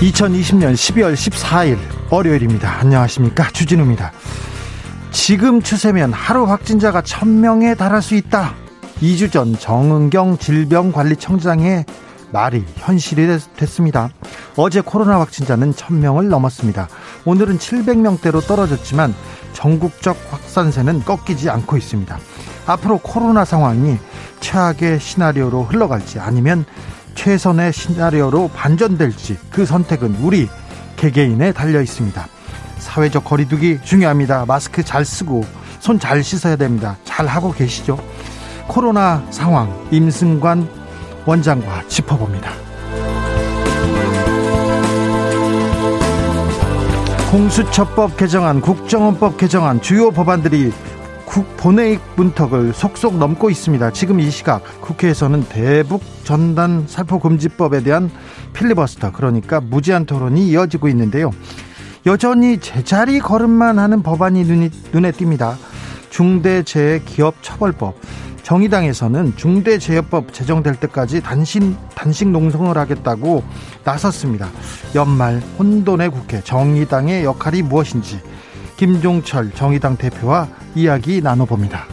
2020년 12월 14일 월요일입니다. 안녕하십니까. 주진우입니다. 지금 추세면 하루 확진자가 1000명에 달할 수 있다. 2주 전 정은경 질병관리청장의 말이 현실이 됐습니다. 어제 코로나 확진자는 1000명을 넘었습니다. 오늘은 700명대로 떨어졌지만 전국적 확산세는 꺾이지 않고 있습니다. 앞으로 코로나 상황이 최악의 시나리오로 흘러갈지 아니면 최선의 시나리오로 반전될지 그 선택은 우리 개개인에 달려 있습니다. 사회적 거리두기 중요합니다. 마스크 잘 쓰고 손 잘 씻어야 됩니다. 잘 하고 계시죠? 코로나 상황 임승관 원장과 짚어봅니다. 공수처법 개정안, 국정원법 개정안 주요 법안들이 국 본회의 문턱을 속속 넘고 있습니다. 지금 이 시각 국회에서는 대북 전단 살포 금지법에 대한 필리버스터 그러니까 무제한 토론이 이어지고 있는데요. 여전히 제자리 걸음만 하는 법안이 눈이, 눈에 띕니다. 중대재해기업처벌법 정의당에서는 중대재해법 제정될 때까지 단신, 단식 농성을 하겠다고 나섰습니다. 연말 혼돈의 국회 정의당의 역할이 무엇인지 김종철 정의당 대표와 이야기 나눠봅니다.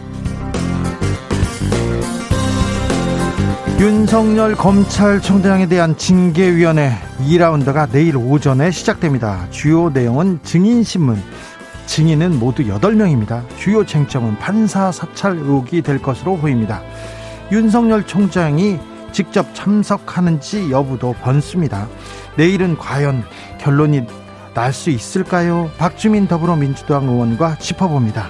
윤석열 검찰총장에 대한 징계위원회 2라운드가 내일 오전에 시작됩니다. 주요 내용은 증인신문, 증인은 모두 8명입니다. 주요 쟁점은 판사 사찰 의혹이 될 것으로 보입니다. 윤석열 총장이 직접 참석하는지 여부도 번습니다. 내일은 과연 결론이 날 수 있을까요? 박주민 더불어민주당 의원과 짚어봅니다.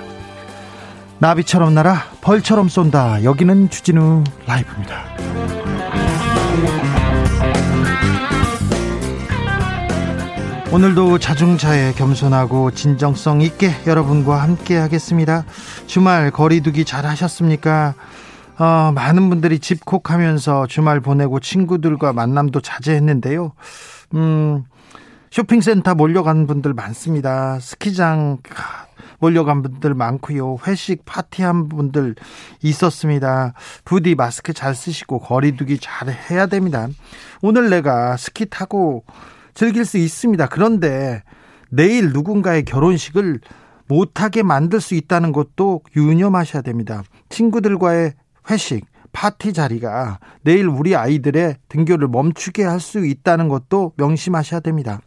나비처럼 날아 벌처럼 쏜다. 여기는 주진우 라이브입니다. 오늘도 자중차에 겸손하고 진정성 있게 여러분과 함께 하겠습니다. 주말 거리두기 잘 하셨습니까? 어, 많은 분들이 집콕하면서 주말 보내고 친구들과 만남도 자제했는데요. 음, 쇼핑센터 몰려간 분들 많습니다. 스키장 몰려간 분들 많고요. 회식 파티한 분들 있었습니다. 부디 마스크 잘 쓰시고 거리두기 잘 해야 됩니다. 오늘 내가 스키 타고 즐길 수 있습니다. 그런데 내일 누군가의 결혼식을 못하게 만들 수 있다는 것도 유념하셔야 됩니다. 친구들과의 회식, 파티 자리가 내일 우리 아이들의 등교를 멈추게 할 수 있다는 것도 명심하셔야 됩니다.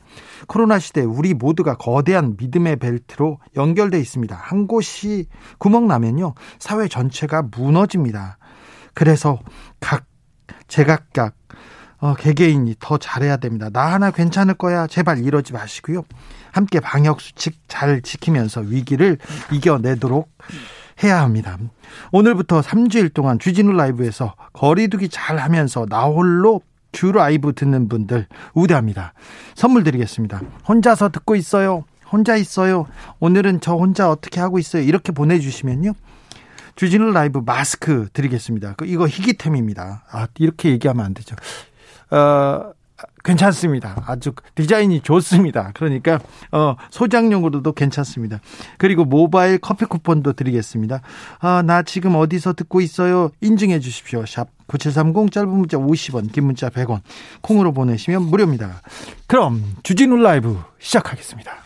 코로나 시대 우리 모두가 거대한 믿음의 벨트로 연결돼 있습니다. 한 곳이 구멍 나면요 사회 전체가 무너집니다. 그래서 각 제각각 어, 개개인이 더 잘해야 됩니다. 나 하나 괜찮을 거야. 제발 이러지 마시고요. 함께 방역 수칙 잘 지키면서 위기를 이겨내도록 해야 합니다. 오늘부터 3주일 동안 주진우 라이브에서 거리두기 잘 하면서 나홀로 주 라이브 듣는 분들 우대합니다. 선물 드리겠습니다. 혼자서 듣고 있어요. 혼자 있어요. 오늘은 저 혼자 어떻게 하고 있어요. 이렇게 보내주시면요. 주진우 라이브 마스크 드리겠습니다. 그 이거 희귀템입니다. 아, 이렇게 얘기하면 안 되죠. 어, 괜찮습니다. 아주 디자인이 좋습니다. 그러니까 어 소장용으로도 괜찮습니다. 그리고 모바일 커피 쿠폰도 드리겠습니다. 아, 나 지금 어디서 듣고 있어요? 인증해 주십시오. 샵 9730 짧은 문자 50원, 긴 문자 100원. 콩으로 보내시면 무료입니다. 그럼 주진우 라이브 시작하겠습니다.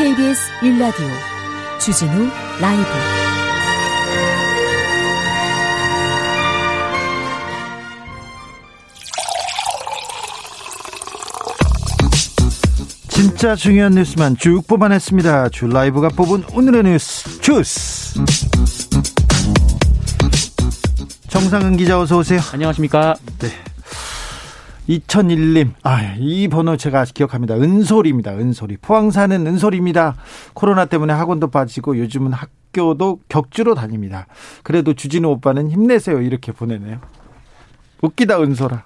KBS 1라디오 주진우 라이브 진짜 중요한 뉴스만 쭉 뽑아냈습니다. 주 라이브가 뽑은 오늘의 뉴스 주스. 정상은 기자 어서 오세요. 안녕하십니까? 네. 2001님, 아, 이 번호 제가 기억합니다. 은솔입니다. 은솔이. 포항 사는 은솔입니다. 코로나 때문에 학원도 빠지고 요즘은 학교도 격주로 다닙니다. 그래도 주진우 오빠는 힘내세요. 이렇게 보내네요. 웃기다, 은솔아.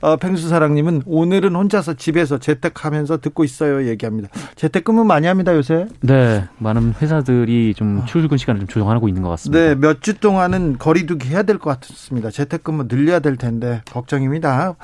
어, 펭수사랑님은 오늘은 혼자서 집에서 재택하면서 듣고 있어요. 얘기합니다. 재택근무 많이 합니다, 요새? 네. 많은 회사들이 좀 출근 시간을 좀 조정하고 있는 것 같습니다. 네. 몇 주 동안은 거리두기 해야 될 것 같습니다. 재택근무 늘려야 될 텐데, 걱정입니다.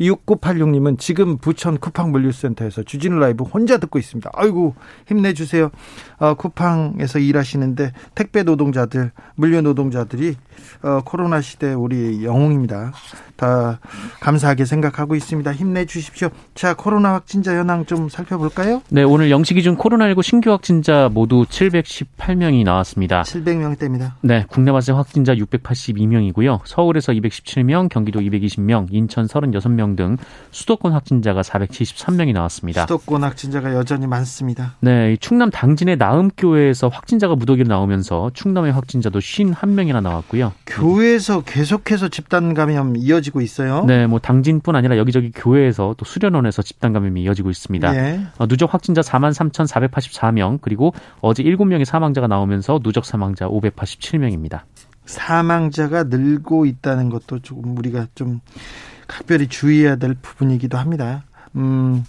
6986님은 지금 부천 쿠팡 물류센터에서 주진우 라이브 혼자 듣고 있습니다. 아이고 힘내주세요. 어, 쿠팡에서 일하시는데 택배 노동자들, 물류 노동자들이 어, 코로나 시대 우리 영웅입니다. 다 감사하게 생각하고 있습니다. 힘내주십시오. 자 코로나 확진자 현황 좀 살펴볼까요? 네 오늘 영시 기준 코로나19 신규 확진자 모두 718명이 나왔습니다. 700명대입니다. 네 국내 발생 확진자 682명이고요. 서울에서 217명, 경기도 220명, 인천 36명 등 수도권 확진자가 473명이 나왔습니다. 수도권 확진자가 여전히 많습니다. 네, 충남 당진의 나음교회에서 확진자가 무더기로 나오면서 충남의 확진자도 51명이나 나왔고요. 교회에서 계속해서 집단 감염 이어지고 있어요. 네, 뭐 당진뿐 아니라 여기저기 교회에서 또 수련원에서 집단 감염이 이어지고 있습니다. 예. 어, 누적 확진자 43,484명 그리고 어제 7명의 사망자가 나오면서 누적 사망자 587명입니다. 사망자가 늘고 있다는 것도 조금 우리가 좀 각별히 주의해야 될 부분이기도 합니다. 음,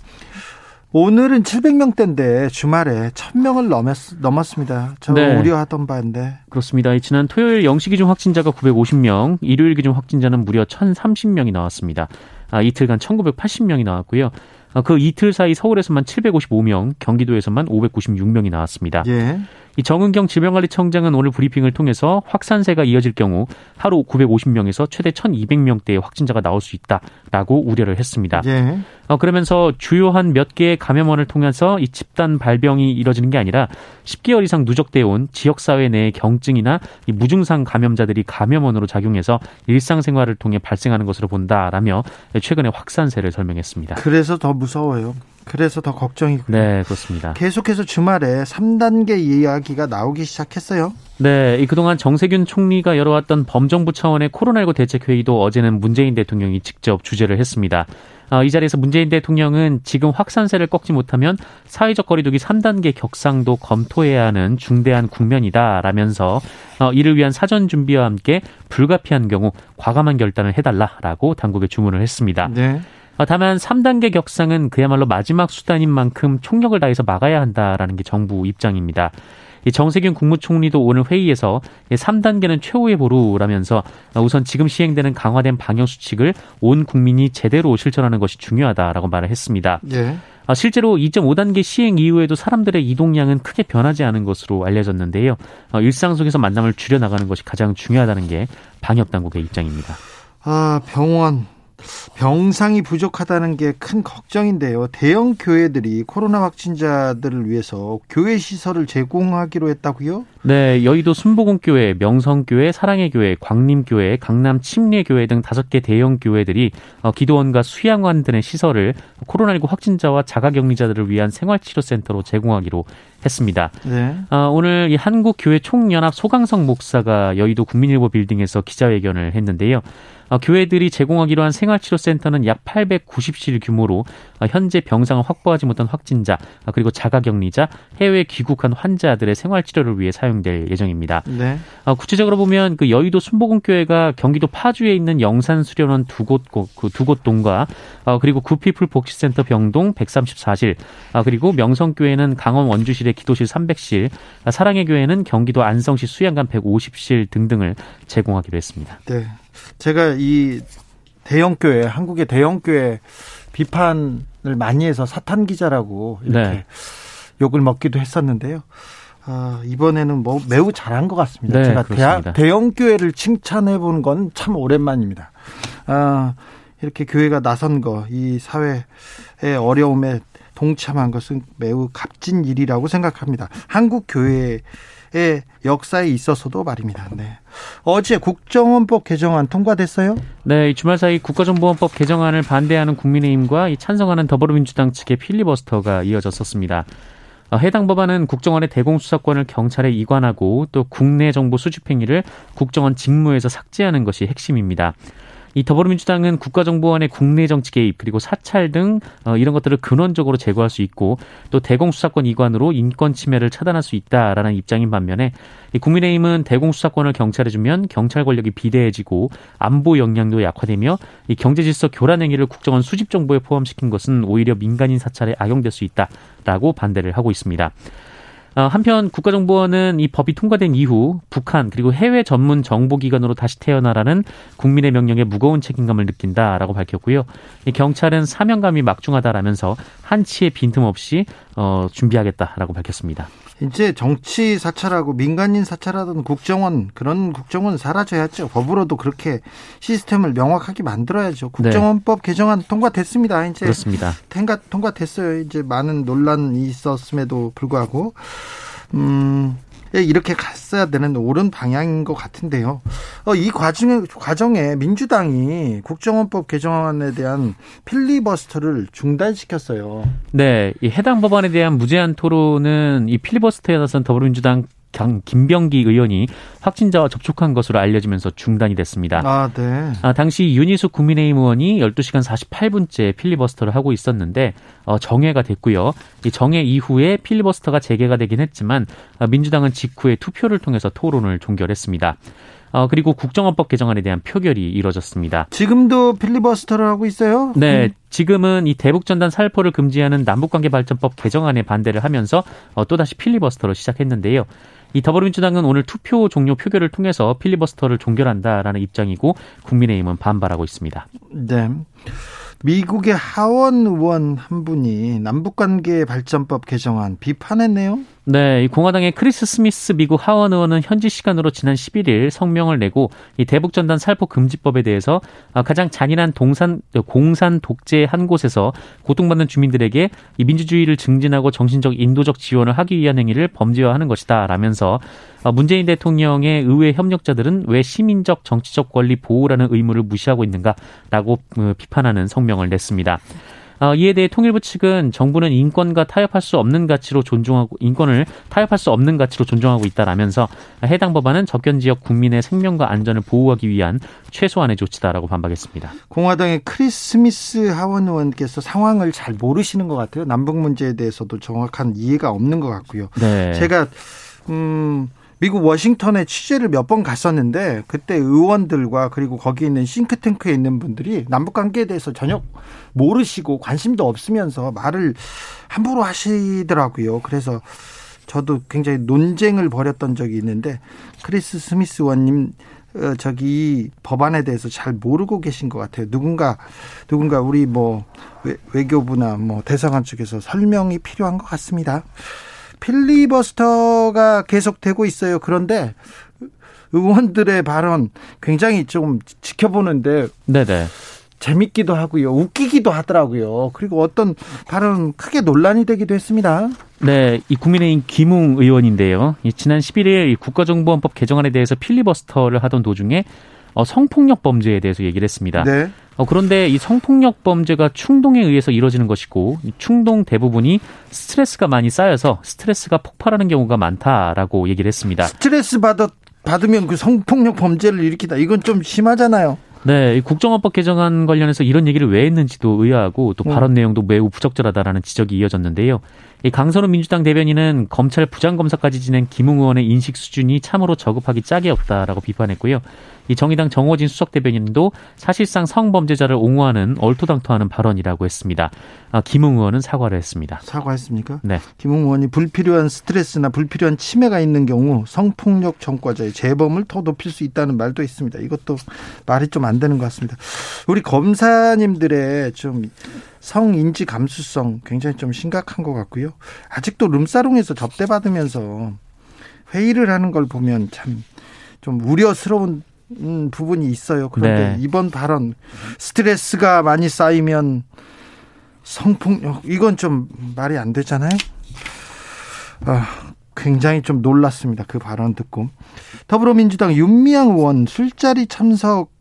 오늘은 700명대인데 주말에 1000명을 넘었, 넘었습니다. 저 네. 우려하던 바인데. 그렇습니다. 지난 토요일 0시 기준 확진자가 950명, 일요일 기준 확진자는 무려 1,030명이 나왔습니다. 아, 이틀간 1,980명이 나왔고요. 아, 그 이틀 사이 서울에서만 755명, 경기도에서만 596명이 나왔습니다. 예. 이 정은경 질병관리청장은 오늘 브리핑을 통해서 확산세가 이어질 경우 하루 950명에서 최대 1,200명대의 확진자가 나올 수 있다라고 우려를 했습니다. 예. 어, 그러면서 주요한 몇 개의 감염원을 통해서 이 집단 발병이 이뤄지는 게 아니라 10개월 이상 누적되어 온 지역사회 내의 경증이나 이 무증상 감염자들이 감염원으로 작용해서 일상생활을 통해 발생하는 것으로 본다라며 최근의 확산세를 설명했습니다. 그래서 더 무서워요. 그래서 더 걱정이고요. 네, 그렇습니다. 계속해서 주말에 3단계 이야기가 나오기 시작했어요. 네, 이 그동안 정세균 총리가 열어왔던 범정부 차원의 코로나19 대책회의도 어제는 문재인 대통령이 직접 주재를 했습니다. 어, 이 자리에서 문재인 대통령은 지금 확산세를 꺾지 못하면 사회적 거리두기 3단계 격상도 검토해야 하는 중대한 국면이다라면서 어, 이를 위한 사전 준비와 함께 불가피한 경우 과감한 결단을 해달라라고 당국에 주문을 했습니다. 네. 어, 다만 3단계 격상은 그야말로 마지막 수단인 만큼 총력을 다해서 막아야 한다라는 게 정부 입장입니다. 이 정세균 국무총리도 오늘 회의에서 3단계는 최후의 보루라면서 우선 지금 시행되는 강화된 방역 수칙을 온 국민이 제대로 실천하는 것이 중요하다라고 말을 했습니다. 예. 아, 실제로 2.5단계 시행 이후에도 사람들의 이동량은 크게 변하지 않은 것으로 알려졌는데요. 어, 일상 속에서 만남을 줄여나가는 것이 가장 중요하다는 게 방역 당국의 입장입니다. 아, 병원 병상이 부족하다는 게 큰 걱정인데요. 대형 교회들이 코로나 확진자들을 위해서 교회 시설을 제공하기로 했다고요? 네, 여의도 순복음교회, 명성교회, 사랑의 교회, 광림교회, 강남 침례교회 등 다섯 개 대형 교회들이 어, 기도원과 수양원 등의 시설을 코로나19 확진자와 자가격리자들을 위한 생활치료센터로 제공하기로 했습니다. 네. 어, 오늘 이 한국교회 총연합 소강성 목사가 여의도 국민일보 빌딩에서 기자회견을 했는데요. 어, 교회들이 제공하기로 한 생활치료센터는 약 890실 규모로 어, 현재 병상을 확보하지 못한 확진자 어, 그리고 자가격리자, 해외 귀국한 환자들의 생활치료를 위해 사용될 예정입니다. 네. 어, 구체적으로 보면 그 여의도 순복음교회가 경기도 파주에 있는 영산 수련원 두곳 그두곳 동과 어, 그리고 구피플 복지센터 병동 134실 아, 그리고 명성교회는 강원 원주실의 기도실 300실 아, 사랑의 교회는 경기도 안성시 수양관 150실 등등을 제공하기로 했습니다. 네. 제가 이 대형 교회, 한국의 대형 교회 비판을 많이 해서 사탄 기자라고 이렇게 네. 욕을 먹기도 했었는데요. 아, 이번에는 뭐 매우 잘한 것 같습니다. 네, 제가 그렇습니다. 대학, 대형 교회를 칭찬해 본 건 참 오랜만입니다. 아, 이렇게 교회가 나선 거, 이 사회의 어려움에 동참한 것은 매우 값진 일이라고 생각합니다. 한국 교회의 역사에 있어서도 말입니다. 네. 어제 국정원법 개정안 통과됐어요? 네, 주말 사이 국가정보원법 개정안을 반대하는 국민의힘과 찬성하는 더불어민주당 측의 필리버스터가 이어졌었습니다. 어, 해당 법안은 국정원의 대공수사권을 경찰에 이관하고 또 국내 정보 수집 행위를 국정원 직무에서 삭제하는 것이 핵심입니다. 이 더불어민주당은 국가정보원의 국내 정치 개입 그리고 사찰 등 어, 이런 것들을 근원적으로 제거할 수 있고 또 대공수사권 이관으로 인권 침해를 차단할 수 있다라는 입장인 반면에 이 국민의힘은 대공수사권을 경찰에 주면 경찰 권력이 비대해지고 안보 역량도 약화되며 이 경제 질서 교란 행위를 국정원 수집 정보에 포함시킨 것은 오히려 민간인 사찰에 악용될 수 있다라고 반대를 하고 있습니다. 어, 한편 국가정보원은 이 법이 통과된 이후 북한 그리고 해외 전문 정보기관으로 다시 태어나라는 국민의 명령에 무거운 책임감을 느낀다라고 밝혔고요. 경찰은 사명감이 막중하다라면서 한치의 빈틈없이 어, 준비하겠다라고 밝혔습니다. 이제 정치 사찰하고 민간인 사찰하던 국정원 그런 국정원 사라져야죠. 법으로도 그렇게 시스템을 명확하게 만들어야죠. 국정원법 네. 개정안 통과됐습니다. 이제 그렇습니다. 통과 통과됐어요. 이제 많은 논란이 있었음에도 불구하고 음. 예, 이렇게 갔어야 되는 옳은 방향인 것 같은데요. 어, 이 과정에, 과정에 민주당이 국정원법 개정안에 대한 필리버스터를 중단시켰어요. 네, 이 해당 법안에 대한 무제한 토론은 이 필리버스터에 나선 더불어민주당 김병기 의원이 확진자와 접촉한 것으로 알려지면서 중단이 됐습니다. 아, 네. 아, 당시 윤희숙 국민의힘 의원이 12시간 48분째 필리버스터를 하고 있었는데 어, 정회가 됐고요. 이 정회 이후에 필리버스터가 재개가 되긴 했지만 어, 민주당은 직후에 투표를 통해서 토론을 종결했습니다. 어, 그리고 국정원법 개정안에 대한 표결이 이뤄졌습니다. 지금도 필리버스터를 하고 있어요? 네. 지금은 이 대북전단 살포를 금지하는 남북관계발전법 개정안에 반대를 하면서 어, 또다시 필리버스터로 시작했는데요. 이 더불어민주당은 오늘 투표 종료 표결을 통해서 필리버스터를 종결한다라는 입장이고 국민의힘은 반발하고 있습니다. 네. 미국의 하원 의원 한 분이 남북관계 발전법 개정안 비판했네요. 네, 이 공화당의 크리스 스미스 미국 하원 의원은 현지 시간으로 지난 11일 성명을 내고 이 대북 전단 살포 금지법에 대해서 가장 잔인한 동산 공산 독재 한 곳에서 고통받는 주민들에게 이 민주주의를 증진하고 정신적 인도적 지원을 하기 위한 행위를 범죄화하는 것이다라면서 문재인 대통령의 의회 협력자들은 왜 시민적 정치적 권리 보호라는 의무를 무시하고 있는가라고 어, 비판하는 성명을 냈습니다. 어, 이에 대해 통일부 측은 정부는 인권과 타협할 수 없는 가치로 존중하고 인권을 타협할 수 없는 가치로 존중하고 있다라면서 해당 법안은 접견 지역 국민의 생명과 안전을 보호하기 위한 최소한의 조치다라고 반박했습니다. 공화당의 크리스 스미스 하원 의원께서 상황을 잘 모르시는 것 같아요. 남북 문제에 대해서도 정확한 이해가 없는 것 같고요. 네. 제가 음. 미국 워싱턴에 취재를 몇 번 갔었는데 그때 의원들과 그리고 거기 있는 싱크탱크에 있는 분들이 남북 관계에 대해서 전혀 모르시고 관심도 없으면서 말을 함부로 하시더라고요. 그래서 저도 굉장히 논쟁을 벌였던 적이 있는데 크리스 스미스 의원님 어, 저기 법안에 대해서 잘 모르고 계신 것 같아요. 누군가 누군가 우리 뭐 외교부나 뭐 대사관 측에서 설명이 필요한 것 같습니다. 필리버스터가 계속되고 있어요. 그런데 의원들의 발언 굉장히 좀 지켜보는데 네네. 재밌기도 하고요. 웃기기도 하더라고요. 그리고 어떤 발언 크게 논란이 되기도 했습니다. 네, 이 국민의힘 김웅 의원인데요. 지난 11일 국가정보원법 개정안에 대해서 필리버스터를 하던 도중에 어, 성폭력 범죄에 대해서 얘기를 했습니다. 네. 어, 그런데 이 성폭력 범죄가 충동에 의해서 이루어지는 것이고 충동 대부분이 스트레스가 많이 쌓여서 스트레스가 폭발하는 경우가 많다라고 얘기를 했습니다. 스트레스 받아, 받으면 그 성폭력 범죄를 일으키다. 이건 좀 심하잖아요. 네, 국정원법 개정안 관련해서 이런 얘기를 왜 했는지도 의아하고 또 발언 음. 내용도 매우 부적절하다라는 지적이 이어졌는데요. 이 강선우 민주당 대변인은 검찰 부장검사까지 지낸 김웅 의원의 인식 수준이 참으로 저급하기 짝이 없다라고 비판했고요. 이 정의당 정호진 수석 대변인도 사실상 성범죄자를 옹호하는 얼토당토하는 발언이라고 했습니다. 아, 김웅 의원은 사과를 했습니다. 사과했습니까? 네. 김웅 의원이 불필요한 스트레스나 불필요한 치매가 있는 경우 성폭력 전과자의 재범을 더 높일 수 있다는 말도 있습니다. 이것도 말이 좀 안 되는 것 같습니다. 우리 검사님들의 좀 성인지 감수성 굉장히 좀 심각한 것 같고요. 아직도 룸사롱에서 접대받으면서 회의를 하는 걸 보면 참 좀 우려스러운 음, 부분이 있어요. 그런데 네. 이번 발언 스트레스가 많이 쌓이면 성폭력 이건 좀 말이 안 되잖아요. 아, 굉장히 좀 놀랐습니다. 그 발언 듣고 더불어민주당 윤미향 의원 술자리 참석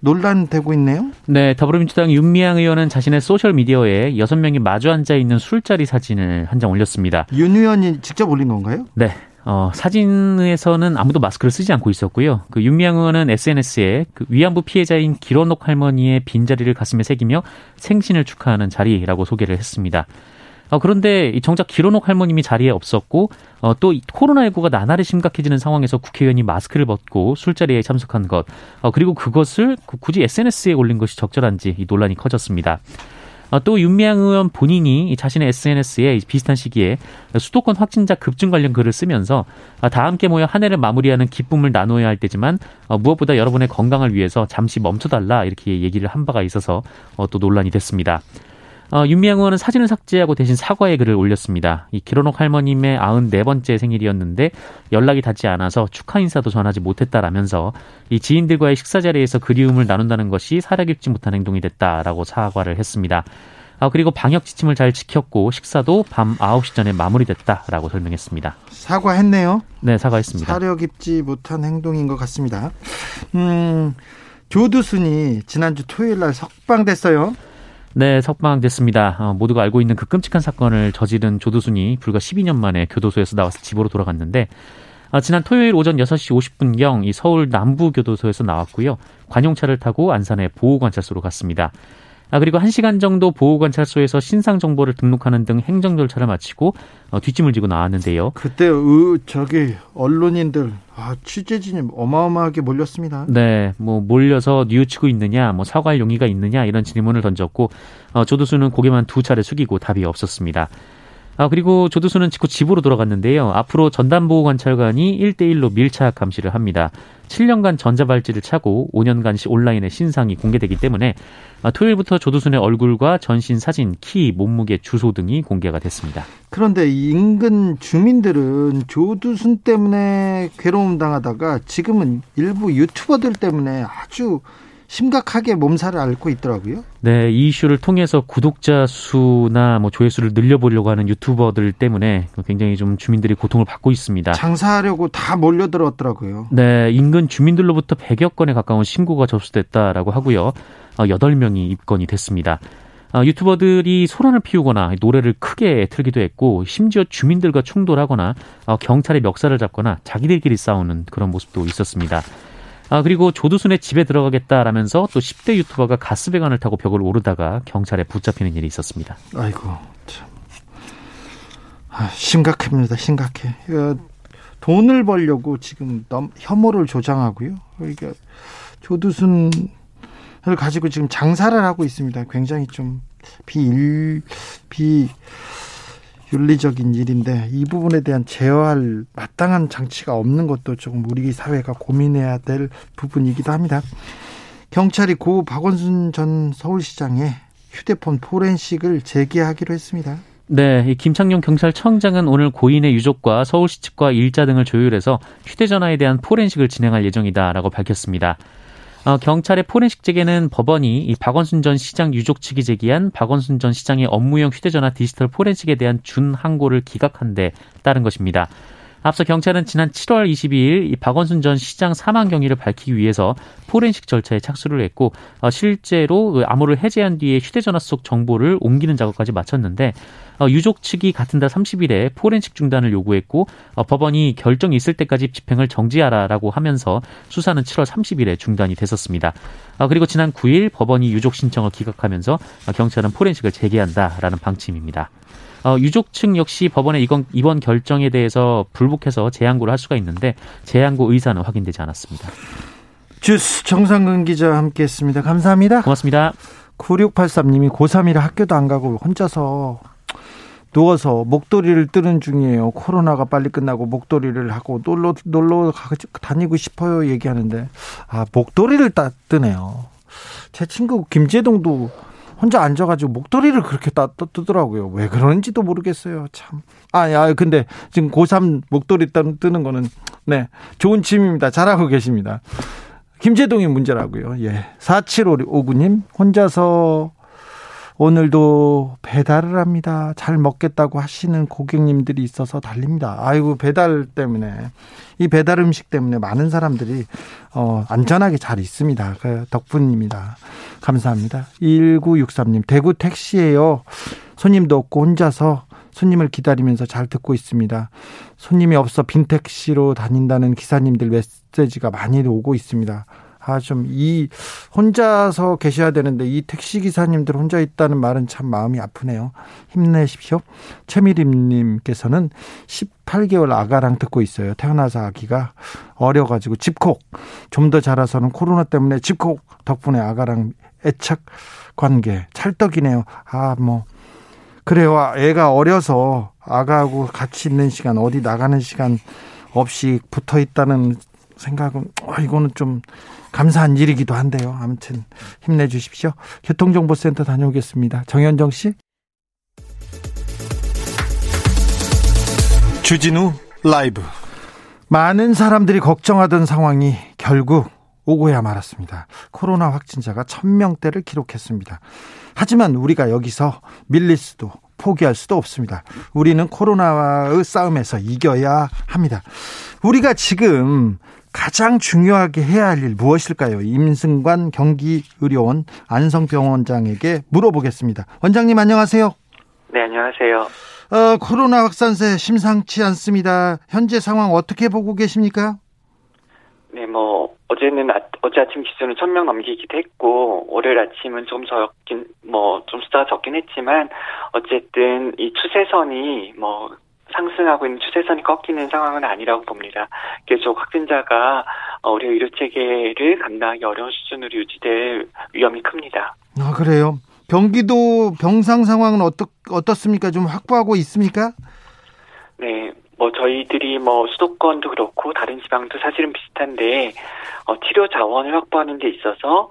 논란되고 있네요. 네, 더불어민주당 윤미향 의원은 자신의 소셜 미디어에 여섯 명이 마주 앉아 있는 술자리 사진을 한 장 올렸습니다. 윤 의원이 직접 올린 건가요? 네. 어, 사진에서는 아무도 마스크를 쓰지 않고 있었고요. 그 윤미향 의원은 SNS에 그 위안부 피해자인 기론옥 할머니의 빈자리를 가슴에 새기며 생신을 축하하는 자리라고 소개를 했습니다. 어, 그런데 정작 기론옥 할머님이 자리에 없었고 어, 또 코로나19가 나날이 심각해지는 상황에서 국회의원이 마스크를 벗고 술자리에 참석한 것 어, 그리고 그것을 굳이 SNS에 올린 것이 적절한지 이 논란이 커졌습니다. 어, 또 윤미향 의원 본인이 자신의 SNS에 비슷한 시기에 수도권 확진자 급증 관련 글을 쓰면서 아, 다 함께 모여 한 해를 마무리하는 기쁨을 나눠야 할 때지만 어, 무엇보다 여러분의 건강을 위해서 잠시 멈춰달라 이렇게 얘기를 한 바가 있어서 또 논란이 됐습니다. 어, 윤미향 의원은 사진을 삭제하고 대신 사과의 글을 올렸습니다. 이 기론옥 할머님의 94번째 생일이었는데 연락이 닿지 않아서 축하 인사도 전하지 못했다라면서 이 지인들과의 식사 자리에서 그리움을 나눈다는 것이 사려 깊지 못한 행동이 됐다라고 사과를 했습니다. 아, 그리고 방역 지침을 잘 지켰고 식사도 밤 9시 전에 마무리됐다라고 설명했습니다. 사과했네요. 네, 사과했습니다. 사려 깊지 못한 행동인 것 같습니다. 음, 조두순이 지난주 토요일 날 석방됐어요. 네, 석방됐습니다. 어, 모두가 알고 있는 그 끔찍한 사건을 저지른 조두순이 불과 12년 만에 교도소에서 나와서 집으로 돌아갔는데 어, 지난 토요일 오전 6시 50분경 이 서울 남부교도소에서 나왔고요. 관용차를 타고 안산의 보호관찰소로 갔습니다. 아, 그리고 1시간 정도 보호관찰소에서 신상 정보를 등록하는 등 행정 절차를 마치고 어, 뒷짐을 지고 나왔는데요. 그때 의, 저기 언론인들 아, 취재진이 어마어마하게 몰렸습니다. 네, 뭐 몰려서 뉘우치고 있느냐, 뭐 사과할 용의가 있느냐 이런 질문을 던졌고 어, 조두수는 고개만 두 차례 숙이고 답이 없었습니다. 아, 그리고 조두수는 직후 집으로 돌아갔는데요. 앞으로 전담보호 관찰관이 1대1로 밀착 감시를 합니다. 7년간 전자발찌를 차고 5년간 온라인에 신상이 공개되기 때문에 아, 토요일부터 조두순의 얼굴과 전신 사진, 키, 몸무게, 주소 등이 공개가 됐습니다. 그런데 인근 주민들은 조두순 때문에 괴로움 당하다가 지금은 일부 유튜버들 때문에 아주 심각하게 몸살을 앓고 있더라고요. 네, 이 이슈를 통해서 구독자 수나 뭐 조회수를 늘려보려고 하는 유튜버들 때문에 굉장히 좀 주민들이 고통을 받고 있습니다. 장사하려고 다 몰려들었더라고요. 네, 인근 주민들로부터 100여 건에 가까운 신고가 접수됐다라고 하고요. 8명이 어, 입건이 됐습니다. 어, 유튜버들이 소란을 피우거나 노래를 크게 틀기도 했고 심지어 주민들과 충돌하거나 어, 경찰의 멱살을 잡거나 자기들끼리 싸우는 그런 모습도 있었습니다. 아, 그리고 조두순의 집에 들어가겠다라면서 또 10대 유튜버가 가스배관을 타고 벽을 오르다가 경찰에 붙잡히는 일이 있었습니다. 아이고, 참. 아, 심각합니다. 심각해. 돈을 벌려고 지금 넘, 혐오를 조장하고요. 그러니까 조두순을 가지고 지금 장사를 하고 있습니다. 굉장히 좀 비일, 비, 윤리적인 일인데 이 부분에 대한 제어할 마땅한 장치가 없는 것도 조금 우리 사회가 고민해야 될 부분이기도 합니다. 경찰이 고 박원순 전 서울시장의 휴대폰 포렌식을 재개하기로 했습니다. 네, 이 김창룡 경찰청장은 오늘 고인의 유족과 서울시 측과 일자 등을 조율해서 휴대전화에 대한 포렌식을 진행할 예정이다라고 밝혔습니다. 어, 경찰의 포렌식 재개는 법원이 이 박원순 전 시장 유족 측이 제기한 박원순 전 시장의 업무용 휴대전화 디지털 포렌식에 대한 준항고를 기각한 데 따른 것입니다. 앞서 경찰은 지난 7월 22일 이 박원순 전 시장 사망 경위를 밝히기 위해서 포렌식 절차에 착수를 했고 어, 실제로 그 암호를 해제한 뒤에 휴대전화 속 정보를 옮기는 작업까지 마쳤는데 어, 유족 측이 같은 달 30일에 포렌식 중단을 요구했고 어, 법원이 결정이 있을 때까지 집행을 정지하라라고 하면서 수사는 7월 30일에 중단이 됐었습니다. 그리고 지난 9일 법원이 유족 신청을 기각하면서 경찰은 포렌식을 재개한다라는 방침입니다. 어, 유족 측 역시 법원의 이건, 이번 결정에 대해서 불복해서 재항고를 할 수가 있는데 재항고 의사는 확인되지 않았습니다. 주스 정상근 기자 함께했습니다. 감사합니다. 고맙습니다. 9683님이 고3이라 학교도 안 가고 혼자서 누워서 목도리를 뜨는 중이에요. 코로나가 빨리 끝나고 목도리를 하고 놀러 놀러 다니고 싶어요. 얘기하는데 아 목도리를 따 뜨네요. 제 친구 김재동도 혼자 앉아가지고 목도리를 그렇게 따, 뜨더라고요. 왜 그런지도 모르겠어요. 참. 아, 야, 근데 지금 고3 목도리 뜨는 거는, 네, 좋은 취미입니다. 잘하고 계십니다. 김재동이 문제라고요. 예. 4759님, 혼자서 오늘도 배달을 합니다. 잘 먹겠다고 하시는 고객님들이 있어서 달립니다. 아이고, 배달 때문에, 이 배달 음식 때문에 많은 사람들이, 어, 안전하게 잘 있습니다. 그 덕분입니다. 감사합니다. 1963님, 대구 택시에요. 손님도 없고 혼자서 손님을 기다리면서 잘 듣고 있습니다. 손님이 없어 빈 택시로 다닌다는 기사님들 메시지가 많이 오고 있습니다. 아, 좀, 이, 혼자서 계셔야 되는데, 이 택시 기사님들 혼자 있다는 말은 참 마음이 아프네요. 힘내십시오. 최미림 님께서는 18개월 아가랑 듣고 있어요. 태어나서 아기가 어려 가지고 집콕. 좀 더 자라서는 코로나 때문에 집콕 덕분에 아가랑 애착 관계 찰떡이네요. 아, 뭐. 그래요. 애가 어려서 아가하고 같이 있는 시간, 어디 나가는 시간 없이 붙어 있다는 생각은, 어, 이거는 좀 감사한 일이기도 한데요. 아무튼 힘내주십시오. 교통정보센터 다녀오겠습니다. 정현정 씨. 주진우 라이브. 많은 사람들이 걱정하던 상황이 결국 오고야 말았습니다. 코로나 확진자가 1000명대를 기록했습니다. 하지만 우리가 여기서 밀릴 수도 포기할 수도 없습니다. 우리는 코로나와의 싸움에서 이겨야 합니다. 우리가 지금 가장 중요하게 해야 할 일 무엇일까요? 임승관 경기의료원 안성병원장에게 물어보겠습니다. 원장님 안녕하세요. 네, 안녕하세요. 어, 코로나 확산세 심상치 않습니다. 현재 상황 어떻게 보고 계십니까? 네, 뭐 어제는 아, 어제 아침 기준으로 1000명 넘기기도 했고 월요일 아침은 좀 적긴 뭐 좀 숫자가 적긴 했지만 어쨌든 이 추세선이 뭐 상승하고 있는 추세선이 꺾이는 상황은 아니라고 봅니다. 계속 확진자가 우리 의료 체계를 감당하기 어려운 수준으로 유지될 위험이 큽니다. 아 그래요? 경기도 병상 상황은 어떻 어떻습니까? 좀 확보하고 있습니까? 네, 뭐 저희들이 뭐 수도권도 그렇고 다른 지방도 사실은 비슷한데 어, 치료 자원을 확보하는 데 있어서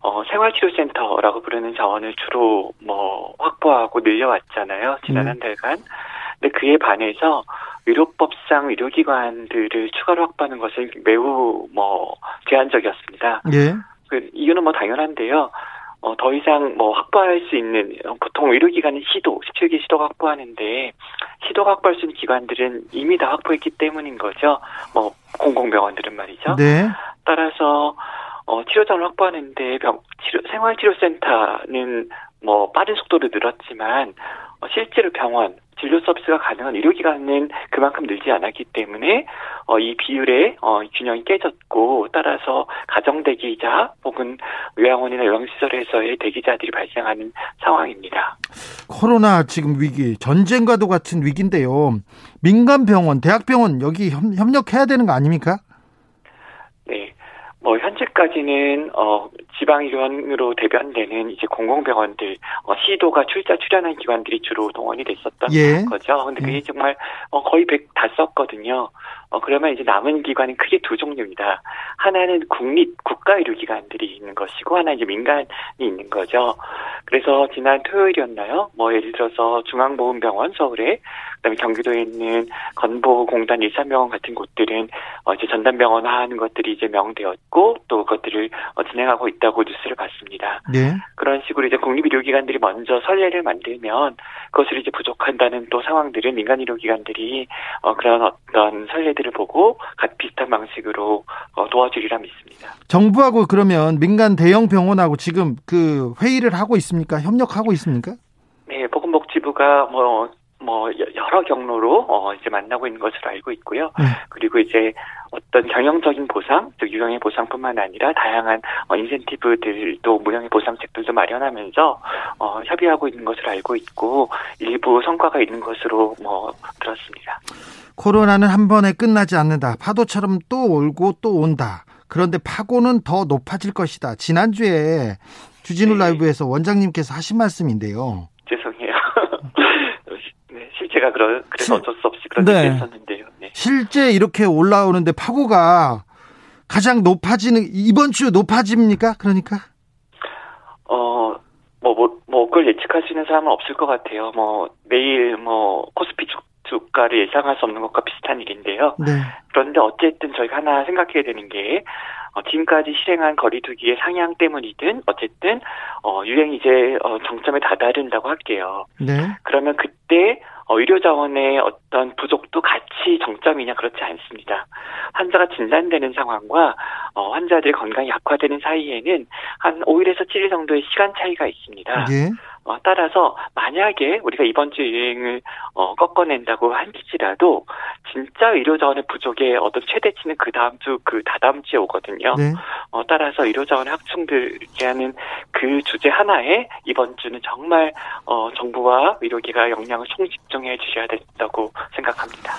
어, 생활치료센터라고 부르는 자원을 주로 뭐 확보하고 늘려왔잖아요. 지난 음. 한 달간. 근데 그에 반해서 의료법상 의료기관들을 추가로 확보하는 것은 매우 뭐 제한적이었습니다. 예. 그 이유는 뭐 당연한데요. 어, 더 이상 뭐 확보할 수 있는 보통 의료기관은 시도 17개 시도가 확보하는데 시도가 확보할 수 있는 기관들은 이미 다 확보했기 때문인 거죠. 뭐 공공병원들은 말이죠. 네. 따라서 어, 치료자를 확보하는데 병, 치료, 생활치료센터는 뭐 빠른 속도로 늘었지만 어, 실제로 병원 진료 서비스가 가능한 의료기관은 그만큼 늘지 않았기 때문에 어, 이 비율의 어, 균형이 깨졌고 따라서 가정 대기자 혹은 요양원이나 요양시설에서의 대기자들이 발생하는 상황입니다. 코로나 지금 위기 전쟁과도 같은 위기인데요. 민간 병원, 대학병원 여기 협력해야 되는 거 아닙니까? 네. 뭐 현재까지는 어 지방의료원으로 대변되는 이제 공공병원들 어 시도가 출자 출연한 기관들이 주로 동원이 됐었던 예. 거죠. 근데 그게 예. 정말 어 거의 100 다 썼거든요. 어 그러면 이제 남은 기관은 크게 두 종류입니다. 하나는 국립 국가의료기관들이 있는 것이고 하나 이제 민간이 있는 거죠. 그래서 지난 토요일이었나요? 뭐 예를 들어서 중앙보훈병원 서울에 그다음에 경기도에 있는 건보공단 일산병원 같은 곳들은 어 이제 전담병원화하는 것들이 이제 명되었고 또 그것들을 어 진행하고 있다고 뉴스를 봤습니다. 네. 그런 식으로 이제 국립의료기관들이 먼저 선례를 만들면 그것을 이제 부족한다는 또 상황들은 민간의료기관들이 어 그런 어떤 선례 들을 보고 같 비슷한 방식으로 어 도와주리라 믿습니다. 정부하고 그러면 민간 대형 병원하고 지금 그 회의를 하고 있습니까? 협력하고 있습니까? 네, 보건복지부가 뭐 뭐 여러 경로로 어 이제 만나고 있는 것으로 알고 있고요. 네. 그리고 이제 어떤 경영적인 보상, 즉 유형의 보상뿐만 아니라 다양한 어 인센티브들도 무형의 보상책들도 마련하면서 어 협의하고 있는 것으로 알고 있고 일부 성과가 있는 것으로 뭐 들었습니다. 코로나는 한 번에 끝나지 않는다. 파도처럼 또 올고 또 온다. 그런데 파고는 더 높아질 것이다. 지난주에 주진우 네. 라이브에서 원장님께서 하신 말씀인데요. 제가 그러, 그래서 어쩔 수 없이 그런 네. 했었는데요. 네. 실제 이렇게 올라오는데 파고가 가장 높아지는 이번 주 높아집니까? 그러니까 어. 뭐, 뭐, 뭐, 그걸 예측할 수 있는 사람은 없을 것 같아요. 뭐, 내일, 뭐, 코스피 주, 주가를 예상할 수 없는 것과 비슷한 일인데요. 네. 그런데 어쨌든 저희가 하나 생각해야 되는 게, 어, 지금까지 실행한 거리두기의 상향 때문이든 어쨌든 어, 유행이 이제 어, 정점에 다다른다고 할게요. 네. 그러면 그때 어, 의료 자원의 어떤 부족도 같이 정점이냐 그렇지 않습니다. 환자가 진단되는 상황과 어, 환자들 건강이 악화되는 사이에는 한 5일에서 7일 정도의 시간 차이가 있습니다. 예. 어, 따라서 만약에 우리가 이번 주 유행을 어, 꺾어낸다고 할지라도 진짜 의료 자원의 부족의 어떤 최대치는 그 다음 주, 그 다다음 주에 오거든요. 네. 어, 따라서 의료 자원의 확충들게 하는 그 주제 하나에 이번 주는 정말 어, 정부와 의료계가 역량을 총집중해 주셔야 된다고 생각합니다.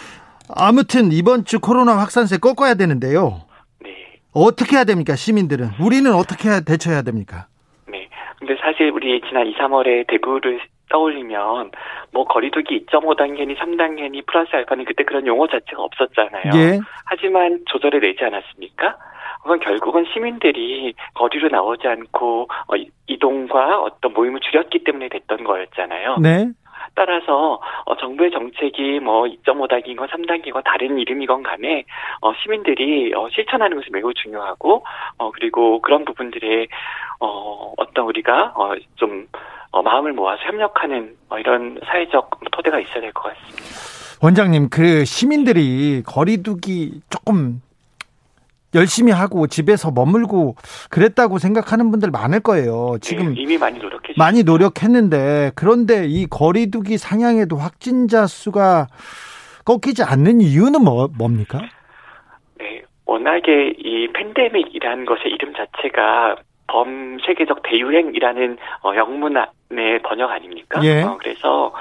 아무튼 이번 주 코로나 확산세 꺾어야 되는데요. 네. 어떻게 해야 됩니까? 시민들은 우리는 어떻게 대처해야 됩니까? 근데 사실 우리 지난 2, 3월에 대구를 떠올리면 뭐 거리두기 2.5단계니 3단계니 플러스 알파는 그때 그런 용어 자체가 없었잖아요. 예. 하지만 조절해 내지 않았습니까? 그건 결국은 시민들이 거리로 나오지 않고 어, 이동과 어떤 모임을 줄였기 때문에 됐던 거였잖아요. 네. 따라서 어, 정부의 정책이 뭐 2.5단계건 3단계건 다른 이름이건 간에 어, 시민들이 어, 실천하는 것이 매우 중요하고 어, 그리고 그런 부분들에 어, 어떤 우리가 어, 좀 어, 마음을 모아서 협력하는 어, 이런 사회적 토대가 있어야 될 것 같습니다. 원장님, 그 시민들이 거리두기 조금 열심히 하고 집에서 머물고 그랬다고 생각하는 분들 많을 거예요. 지금 네, 이미 많이 노력해 많이 노력했는데 그런데 이 거리두기 상향에도 확진자 수가 꺾이지 않는 이유는 뭐, 뭡니까? 네, 워낙에 이 팬데믹이라는 것의 이름 자체가 범세계적 대유행이라는 어, 영문의 번역 아닙니까? 예. 어, 그래서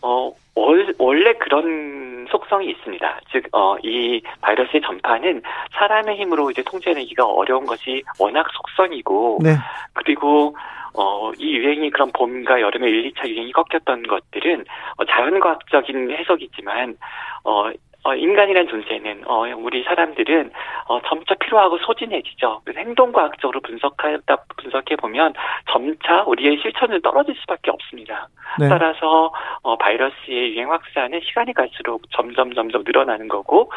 어, 원래 그런 속성이 있습니다. 즉, 어, 이 바이러스의 전파는 사람의 힘으로 이제 통제하기가 어려운 것이 워낙 속성이고, 네. 그리고 어, 이 유행이 그런 봄과 여름의 1, 2차 유행이 꺾였던 것들은 어, 자연과학적인 해석이지만, 어, 어, 인간이란 존재는 어, 우리 사람들은 어, 점차 피로하고 소진해지죠. 행동과학적으로 분석하다 분석해 보면 점차 우리의 실천은 떨어질 수밖에 없습니다. 네. 따라서 어, 바이러스의 유행 확산은 시간이 갈수록 점점 점점 늘어나는 거고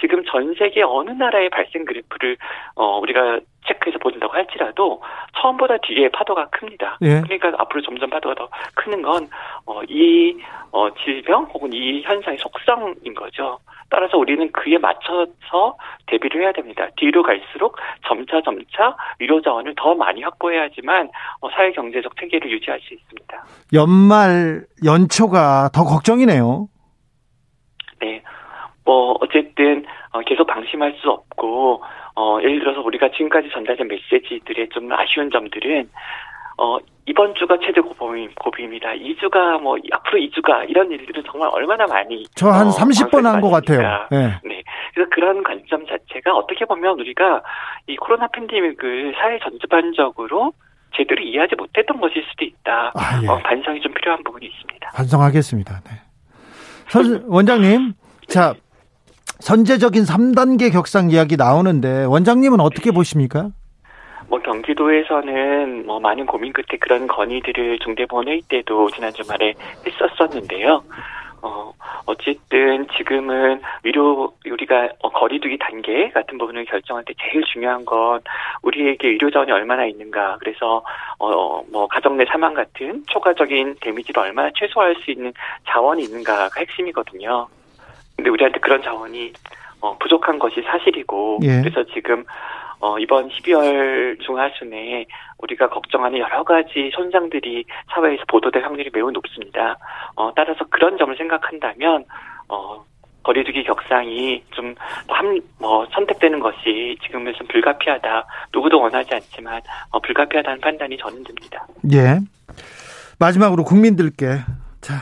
지금 전 세계 어느 나라의 발생 그래프를 어, 우리가 체크해서 본다고 할지라도 처음보다 뒤에 파도가 큽니다. 예. 그러니까 앞으로 점점 파도가 더 크는 건, 어, 이, 어, 질병 혹은 이 현상의 속성인 거죠. 따라서 우리는 그에 맞춰서 대비를 해야 됩니다. 뒤로 갈수록 점차 점차 의료 자원을 더 많이 확보해야지만 어, 사회 경제적 체계를 유지할 수 있습니다. 연말 연초가 더 걱정이네요. 네. 뭐 어쨌든 어, 계속 방심할 수 없고 어, 예를 들어서 우리가 지금까지 전달된 메시지들의 좀 아쉬운 점들은 어, 이번 주가 최대 고비, 고비입니다. 2주가 뭐 앞으로 2주가 이런 일들은 정말 얼마나 많이 저한 30번 한 것 같아요. 네. 네. 그래서 그런 관점 자체가 어떻게 보면 우리가 이 코로나 팬데믹을 사회 전반적으로 제대로 이해하지 못했던 것일 수도 있다. 아, 예. 어, 반성이 좀 필요한 부분이 있습니다. 반성하겠습니다. 네. 선, 원장님, 자 선제적인 3단계 격상 이야기 나오는데 원장님은 어떻게 네. 보십니까? 뭐 경기도에서는 뭐 많은 고민 끝에 그런 건의들을 중대본 회의 때도 지난 주말에 했었었는데요. 어, 어쨌든 지금은 의료, 우리가 어, 거리두기 단계 같은 부분을 결정할 때 제일 중요한 건 우리에게 의료 자원이 얼마나 있는가. 그래서, 어, 뭐, 가정 내 사망 같은 초과적인 데미지를 얼마나 최소화할 수 있는 자원이 있는가가 핵심이거든요. 근데 우리한테 그런 자원이 어, 부족한 것이 사실이고 예. 그래서 지금 어, 이번 12월 중하순에 우리가 걱정하는 여러 가지 손상들이 사회에서 보도될 확률이 매우 높습니다. 어, 따라서 그런 점을 생각한다면 어, 거리두기 격상이 좀한뭐 선택되는 것이 지금은 좀 불가피하다. 누구도 원하지 않지만 어, 불가피하다는 판단이 저는 듭니다. 예. 마지막으로 국민들께 자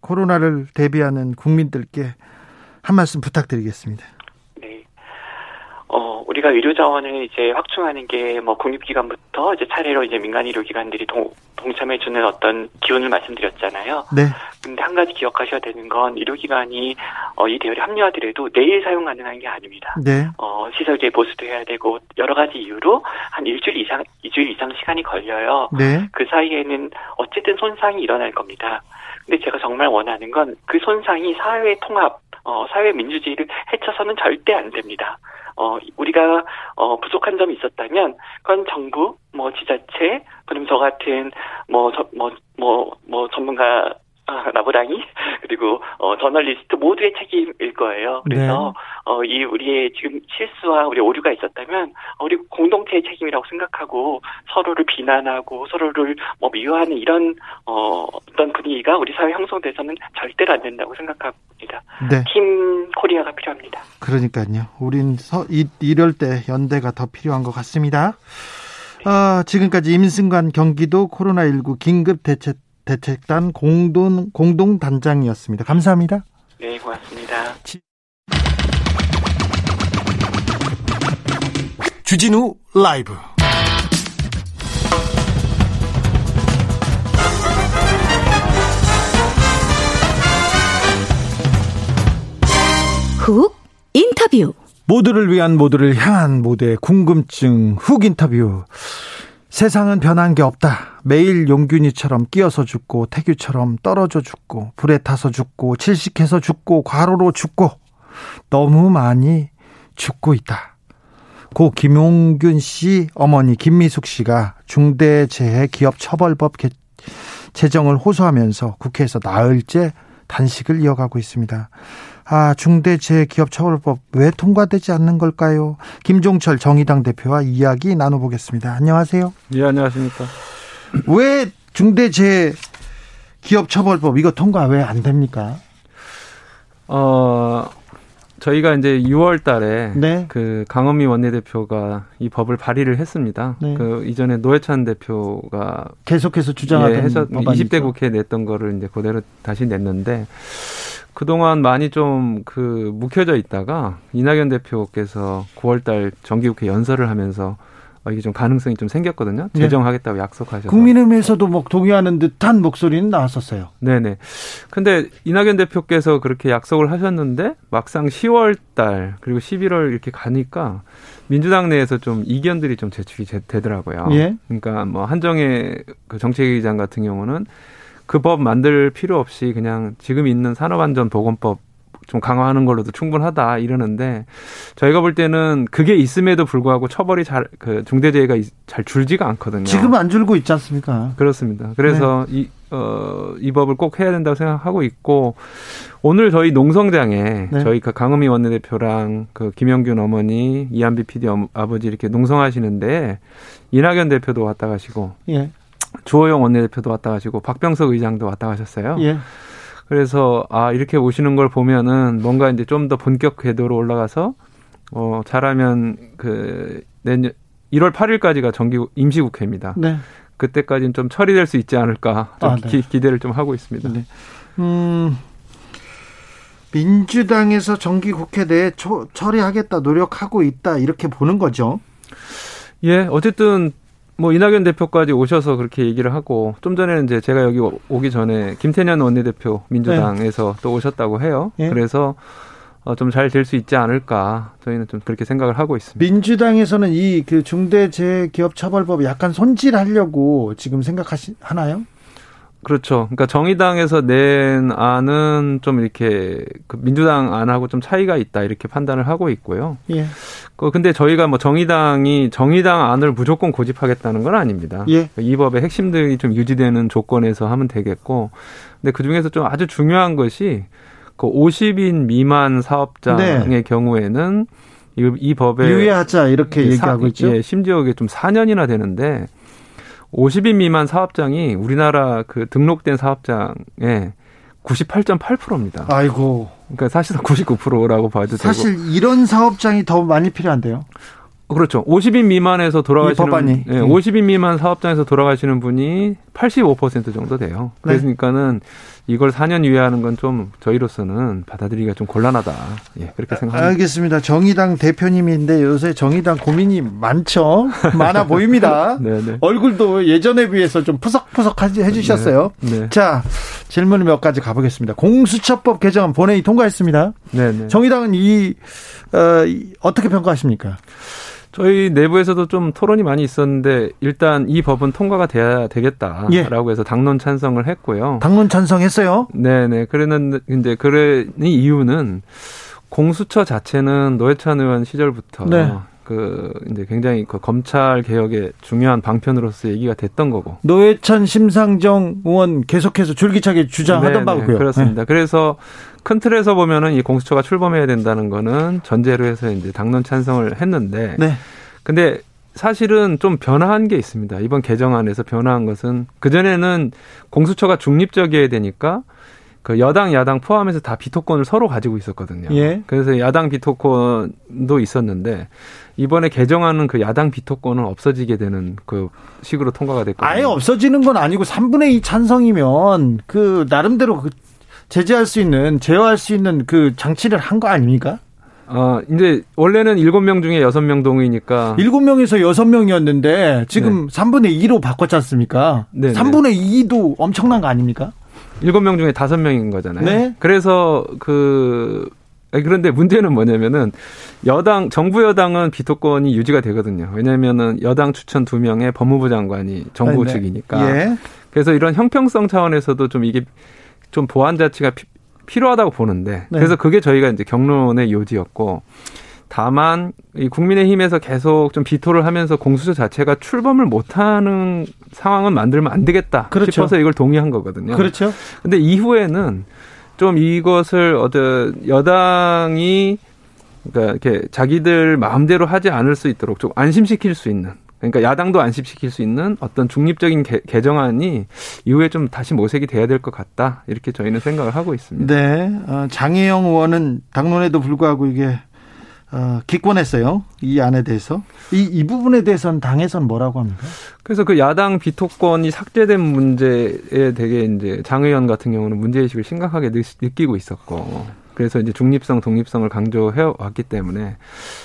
코로나를 대비하는 국민들께 한 말씀 부탁드리겠습니다. 네. 어, 우리가 의료 자원을 이제 확충하는 게뭐 국립기관부터 이제 차례로 이제 민간 의료기관들이 동, 동참해주는 어떤 기운을 말씀드렸잖아요. 네. 근데 한 가지 기억하셔야 되는 건 의료기관이 어, 이 대열에 합류하더라도 내일 사용 가능한 게 아닙니다. 네. 어, 시설계 보수도 해야 되고 여러 가지 이유로 한 일주일 이상, 이주일 이상 시간이 걸려요. 네. 그 사이에는 어쨌든 손상이 일어날 겁니다. 근데 제가 정말 원하는 건 그 손상이 사회 통합, 어, 사회 민주주의를 해쳐서는 절대 안 됩니다. 어 우리가 어 부족한 점이 있었다면 그건 정부 뭐 지자체 그럼 저 같은 뭐뭐뭐뭐 뭐, 뭐 전문가 아, 나부랑이 그리고 어 저널리스트 모두의 책임일 거예요. 그래서 네. 어 이 우리의 지금 실수와 우리 오류가 있었다면 어, 우리 공동체의 책임이라고 생각하고 서로를 비난하고 서로를 뭐 미워하는 이런 어 어떤 분위기가 우리 사회 형성돼서는 절대로 안 된다고 생각합니다. 네. 팀 코리아가 필요합니다. 그러니까요. 우린 서, 이, 이럴 때 연대가 더 필요한 것 같습니다. 아, 지금까지 임승관 경기도 코로나19 긴급 대책 대책단 공동 공동 단장이었습니다. 감사합니다. 네, 고맙습니다. 주진우 라이브. 훅 인터뷰. 모두를 위한 모두를 향한 모두의 궁금증 훅 인터뷰. 세상은 변한 게 없다. 매일 용균이처럼 끼어서 죽고 태규처럼 떨어져 죽고 불에 타서 죽고 질식해서 죽고 과로로 죽고 너무 많이 죽고 있다. 고 김용균 씨 어머니 김미숙 씨가 중대재해기업처벌법 제정을 호소하면서 국회에서 나흘째 단식을 이어가고 있습니다. 아, 중대재해기업처벌법 왜 통과되지 않는 걸까요? 김종철 정의당 대표와 이야기 나눠보겠습니다. 안녕하세요. 예, 안녕하십니까. 왜 중대재해기업처벌법 이거 통과 왜 안 됩니까? 어, 저희가 이제 6월 달에 네. 그 강원미 원내대표가 이 법을 발의를 했습니다. 네. 그 이전에 노회찬 대표가 계속해서 주장하던 예, 해서 20대 국회에 냈던 거를 이제 그대로 다시 냈는데 그동안 많이 좀 그 묵혀져 있다가 이낙연 대표께서 9월달 정기국회 연설을 하면서 어, 이게 좀 가능성이 좀 생겼거든요. 네. 제정하겠다고 약속하셔서. 국민의힘에서도 뭐 동의하는 듯한 목소리는 나왔었어요. 네네. 근데 이낙연 대표께서 그렇게 약속을 하셨는데 막상 10월 달 그리고 11월 이렇게 가니까 민주당 내에서 좀 이견들이 좀 제출이 되더라고요. 예. 그러니까 뭐 한정혜 그 정책위의장 같은 경우는 그 법 만들 필요 없이 그냥 지금 있는 산업안전보건법 좀 강화하는 걸로도 충분하다 이러는데 저희가 볼 때는 그게 있음에도 불구하고 처벌이 잘 그 중대재해가 잘 줄지가 않거든요. 지금 안 줄고 있지 않습니까? 그렇습니다. 그래서 네. 이 어, 이 법을 꼭 해야 된다고 생각하고 있고, 오늘 저희 농성장에 네. 저희 그 강은미 원내대표랑 그 김영균 어머니, 이한비 PD 아버지 이렇게 농성하시는데, 이낙연 대표도 왔다 가시고, 예. 주호영 원내대표도 왔다 가시고 박병석 의장도 왔다 가셨어요. 예. 그래서 아 이렇게 오시는 걸 보면은 뭔가 이제 좀 더 본격 궤도로 올라가서 어 잘하면 그 내년 1월 8일까지가 정기 임시국회입니다. 네. 그때까지는 좀 처리될 수 있지 않을까 좀 아, 네. 기, 대를 좀 하고 있습니다. 네. 음, 민주당에서 정기 국회 내에 초, 처리하겠다 노력하고 있다 이렇게 보는 거죠. 예, 어쨌든 뭐 이낙연 대표까지 오셔서 그렇게 얘기를 하고 좀 전에는 이제 제가 여기 오기 전에 김태년 원내대표 민주당에서 네. 또 오셨다고 해요. 네. 그래서 어, 좀 잘 될 수 있지 않을까 저희는 좀 그렇게 생각을 하고 있습니다. 민주당에서는 이 그 중대재해기업처벌법 약간 손질하려고 지금 생각하시나요? 그렇죠. 그러니까 정의당에서 낸 안은 좀 이렇게 그 민주당 안하고 좀 차이가 있다 이렇게 판단을 하고 있고요. 예. 그 근데 저희가 뭐 정의당이 정의당 안을 무조건 고집하겠다는 건 아닙니다. 예. 이 법의 핵심들이 좀 유지되는 조건에서 하면 되겠고, 근데 그 중에서 좀 아주 중요한 것이 그 50인 미만 사업장의 네. 경우에는 이, 이 법에 유예하자 이렇게 얘기하고 있죠. 예, 심지어 이게 좀 4년이나 되는데 50인 미만 사업장이 우리나라 그 등록된 사업장의 98.8%입니다. 아이고. 그러니까 사실상 99%라고 봐도 사실 되고. 이런 사업장이 더 많이 필요한데요. 그렇죠. 50인 미만에서 돌아가시는 법안이. 예, 50인 미만 사업장에서 돌아가시는 분이 85% 정도 돼요. 네. 그러니까는 이걸 4년 유예하는 건 좀 저희로서는 받아들이기가 좀 곤란하다. 예, 그렇게 생각합니다. 알겠습니다. 정의당 대표님인데 요새 정의당 고민이 많죠. 많아 보입니다. 네, 네. 얼굴도 예전에 비해서 좀 푸석푸석 해주셨어요. 네, 네. 자, 질문 몇 가지 가보겠습니다. 공수처법 개정안 본회의 통과했습니다. 네, 네. 정의당은 이, 어, 어떻게 평가하십니까? 저희 내부에서도 좀 토론이 많이 있었는데 일단 이 법은 통과가 돼야 되겠다라고 예. 해서 당론 찬성을 했고요. 당론 찬성했어요? 네네. 그러는 이제 그래 이유는 공수처 자체는 노회찬 의원 시절부터 네. 그 이제 굉장히 그 검찰 개혁의 중요한 방편으로서 얘기가 됐던 거고 노회찬 심상정 의원 계속해서 줄기차게 주장하던 네, 바고요. 네, 그렇습니다. 네. 그래서 큰 틀에서 보면은 이 공수처가 출범해야 된다는 거는 전제로 해서 이제 당론 찬성을 했는데 네. 근데 사실은 좀 변화한 게 있습니다. 이번 개정안에서 변화한 것은 그전에는 공수처가 중립적이어야 되니까 그 여당 야당 포함해서 다 비토권을 서로 가지고 있었거든요. 예. 그래서 야당 비토권도 있었는데 이번에 개정하는 그 야당 비토권은 없어지게 되는 그 식으로 통과가 됐거든요. 아예 없어지는 건 아니고 3분의 2 찬성이면 그 나름대로 그 제재할 수 있는 제어할 수 있는 그 장치를 한 거 아닙니까? 어, 이제 원래는 7명 중에 6명 동의니까 7명에서 6명이었는데 지금 네. 3분의 2로 바꿨지 않습니까? 네 3분의 2도 엄청난 거 아닙니까? 7명 중에 5명인 거잖아요. 네. 그래서 그 그런데 문제는 뭐냐면은 여당 정부 여당은 비토권이 유지가 되거든요. 왜냐면은 여당 추천 2명의 법무부 장관이 정부 네. 측이니까. 예. 그래서 이런 형평성 차원에서도 좀 이게 좀 보완 자치가 피, 필요하다고 보는데 네. 그래서 그게 저희가 이제 경론의 요지였고 다만 이 국민의힘에서 계속 좀 비토를 하면서 공수처 자체가 출범을 못하는 상황은 만들면 안 되겠다 그렇죠. 싶어서 이걸 동의한 거거든요. 그렇죠. 근데 이후에는 좀 이것을 어떤 여당이 그러니까 이렇게 자기들 마음대로 하지 않을 수 있도록 좀 안심시킬 수 있는 그러니까 야당도 안심시킬 수 있는 어떤 중립적인 개, 개정안이 이후에 좀 다시 모색이 돼야 될 것 같다 이렇게 저희는 생각을 하고 있습니다. 네, 어, 장혜영 의원은 당론에도 불구하고 이게 어, 기권했어요. 이 안에 대해서. 이, 이 부분에 대해서는 당에서는 뭐라고 합니까? 그래서 그 야당 비토권이 삭제된 문제에 되게 이제 장 의원 같은 경우는 문제의식을 심각하게 느끼고 있었고. 그래서 이제 중립성, 독립성을 강조해 왔기 때문에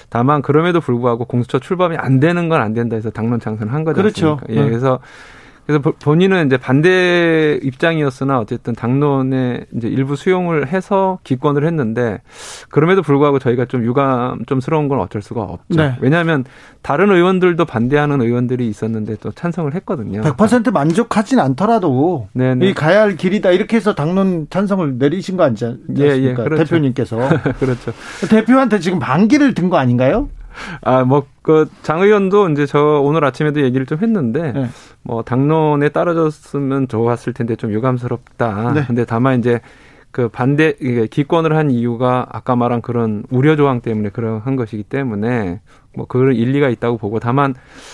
다만 그럼에도 불구하고 공수처 출범이 안 되는 건 안 된다 해서 당론 창선을 한 거죠. 그렇죠. 예, 그래서 그래서 본인은 이제 반대 입장이었으나 어쨌든 당론에 이제 일부 수용을 해서 기권을 했는데 그럼에도 불구하고 저희가 좀 유감 좀스러운 건 어쩔 수가 없죠. 네. 왜냐하면 다른 의원들도 반대하는 의원들이 있었는데 또 찬성을 했거든요. 100% 만족하진 않더라도 네네. 이 가야 할 길이다 이렇게 해서 당론 찬성을 내리신 거 아니지 않습니까? 예, 예, 그렇죠. 대표님께서. 그렇죠. 대표한테 지금 반기를 든 거 아닌가요? 아, 뭐, 그, 장 의원도 이제 저 오늘 아침에도 얘기를 좀 했는데, 네. 뭐, 당론에 따라졌으면 좋았을 텐데 좀 유감스럽다. 네. 근데 다만 이제 그 반대, 기권을 한 이유가 아까 말한 그런 우려 조항 때문에 그런 것이기 때문에 뭐 그런 일리가 있다고 보고 다만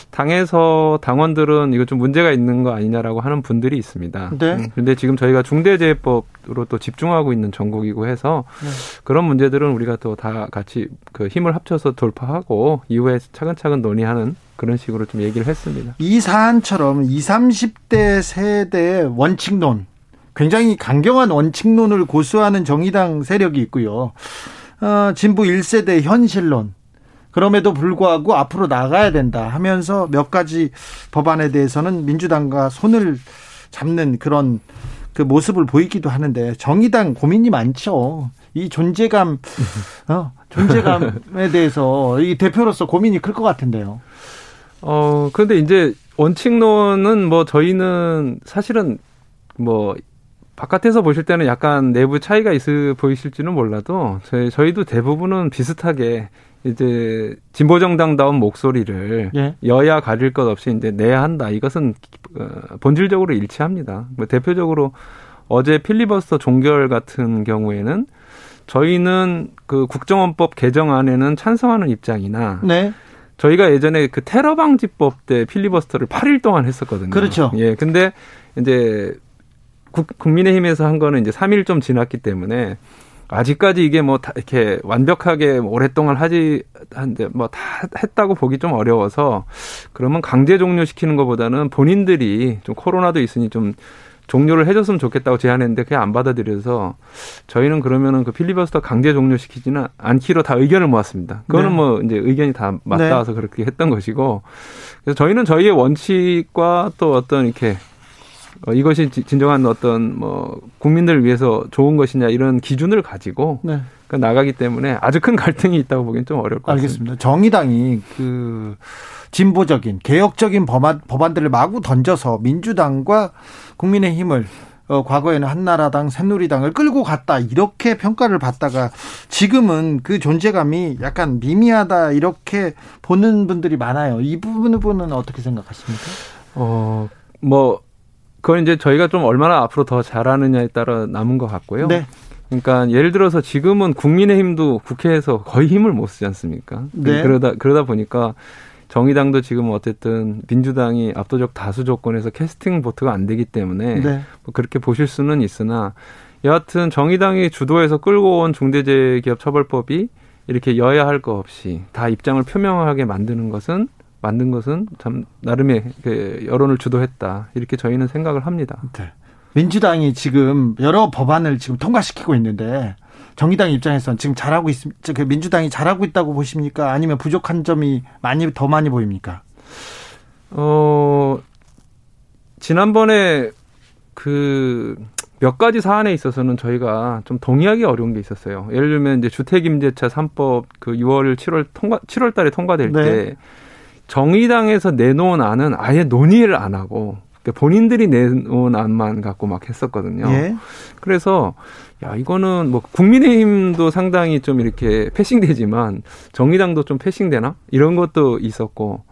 당에서 당원들은 이거 좀 문제가 있는 거 아니냐라고 하는 분들이 있습니다. 네. 음, 근데 지금 저희가 중대재해법으로 또 집중하고 있는 전국이고 해서 네. 그런 문제들은 우리가 또 다 같이 그 힘을 합쳐서 돌파하고 이후에 차근차근 논의하는 그런 식으로 좀 얘기를 했습니다. 이 사안처럼 20, 30대 세대 원칙론 굉장히 강경한 원칙론을 고수하는 정의당 세력이 있고요. 어, 진보 1세대 현실론 그럼에도 불구하고 앞으로 나가야 된다 하면서 몇 가지 법안에 대해서는 민주당과 손을 잡는 그런 그 모습을 보이기도 하는데 정의당 고민이 많죠. 이 존재감, 어, 존재감에 대해서 이 대표로서 고민이 클 것 같은데요. 어, 그런데 이제 원칙론은 뭐 저희는 사실은 뭐 바깥에서 보실 때는 약간 내부 차이가 있어 보이실지는 몰라도 저희 저희도 대부분은 비슷하게 이제 진보 정당다운 목소리를 예. 여야 가릴 것 없이 이제 내야 한다. 이것은 어, 본질적으로 일치합니다. 뭐 대표적으로 어제 필리버스터 종결 같은 경우에는 저희는 그 국정원법 개정안에는 찬성하는 입장이나 네. 저희가 예전에 그 테러 방지법 때 필리버스터를 8일 동안 했었거든요. 그렇죠. 예. 근데 이제 국, 국민의힘에서 한 거는 이제 3일 좀 지났기 때문에 아직까지 이게 뭐 다 이렇게 완벽하게 오랫동안 하지 한데 뭐 다 했다고 보기 좀 어려워서 그러면 강제 종료시키는 것보다는 본인들이 좀 코로나도 있으니 좀 종료를 해줬으면 좋겠다고 제안했는데 그게 안 받아들여서 저희는 그러면은 그 필리버스터 강제 종료시키지는 않기로 다 의견을 모았습니다. 그거는 네. 뭐 이제 의견이 다 맞닿아서 네. 그렇게 했던 것이고 그래서 저희는 저희의 원칙과 또 어떤 이렇게 어, 이것이 진정한 어떤 뭐 국민들을 위해서 좋은 것이냐 이런 기준을 가지고 네. 그 나가기 때문에 아주 큰 갈등이 있다고 보기엔 좀 어려울 것 알겠습니다. 같습니다. 정의당이 그 진보적인 개혁적인 법안 법안들을 마구 던져서 민주당과 국민의힘을 어, 과거에는 한나라당, 새누리당을 끌고 갔다 이렇게 평가를 받다가 지금은 그 존재감이 약간 미미하다 이렇게 보는 분들이 많아요. 이 부분은 어떻게 생각하십니까? 어, 뭐 그건 이제 저희가 좀 얼마나 앞으로 더 잘하느냐에 따라 남은 것 같고요. 네. 그러니까 예를 들어서 지금은 국민의힘도 국회에서 거의 힘을 못 쓰지 않습니까? 네. 그러다 그러다 보니까 정의당도 지금 어쨌든 민주당이 압도적 다수 조건에서 캐스팅 보트가 안 되기 때문에 네. 뭐 그렇게 보실 수는 있으나 여하튼 정의당이 주도해서 끌고 온 중대재해기업처벌법이 이렇게 여야 할거 없이 다 입장을 표명하게 만드는 것은 만든 것은 참 나름의 그 여론을 주도했다 이렇게 저희는 생각을 합니다. 네. 민주당이 지금 여러 법안을 지금 통과시키고 있는데 정의당 입장에서는 지금 잘하고 있습니까? 그 민주당이 잘하고 있다고 보십니까? 아니면 부족한 점이 많이 더 많이 보입니까? 어 지난번에 그 몇 가지 사안에 있어서는 저희가 좀 동의하기 어려운 게 있었어요. 예를 들면 이제 주택 임대차 3법 그 6월 7월 통과 7월 달에 통과될 네. 때 정의당에서 내놓은 안은 아예 논의를 안 하고 그러니까 본인들이 내놓은 안만 갖고 막 했었거든요. 예. 그래서 야 이거는 뭐 국민의힘도 상당히 좀 이렇게 패싱되지만 정의당도 좀 패싱되나 이런 것도 있었고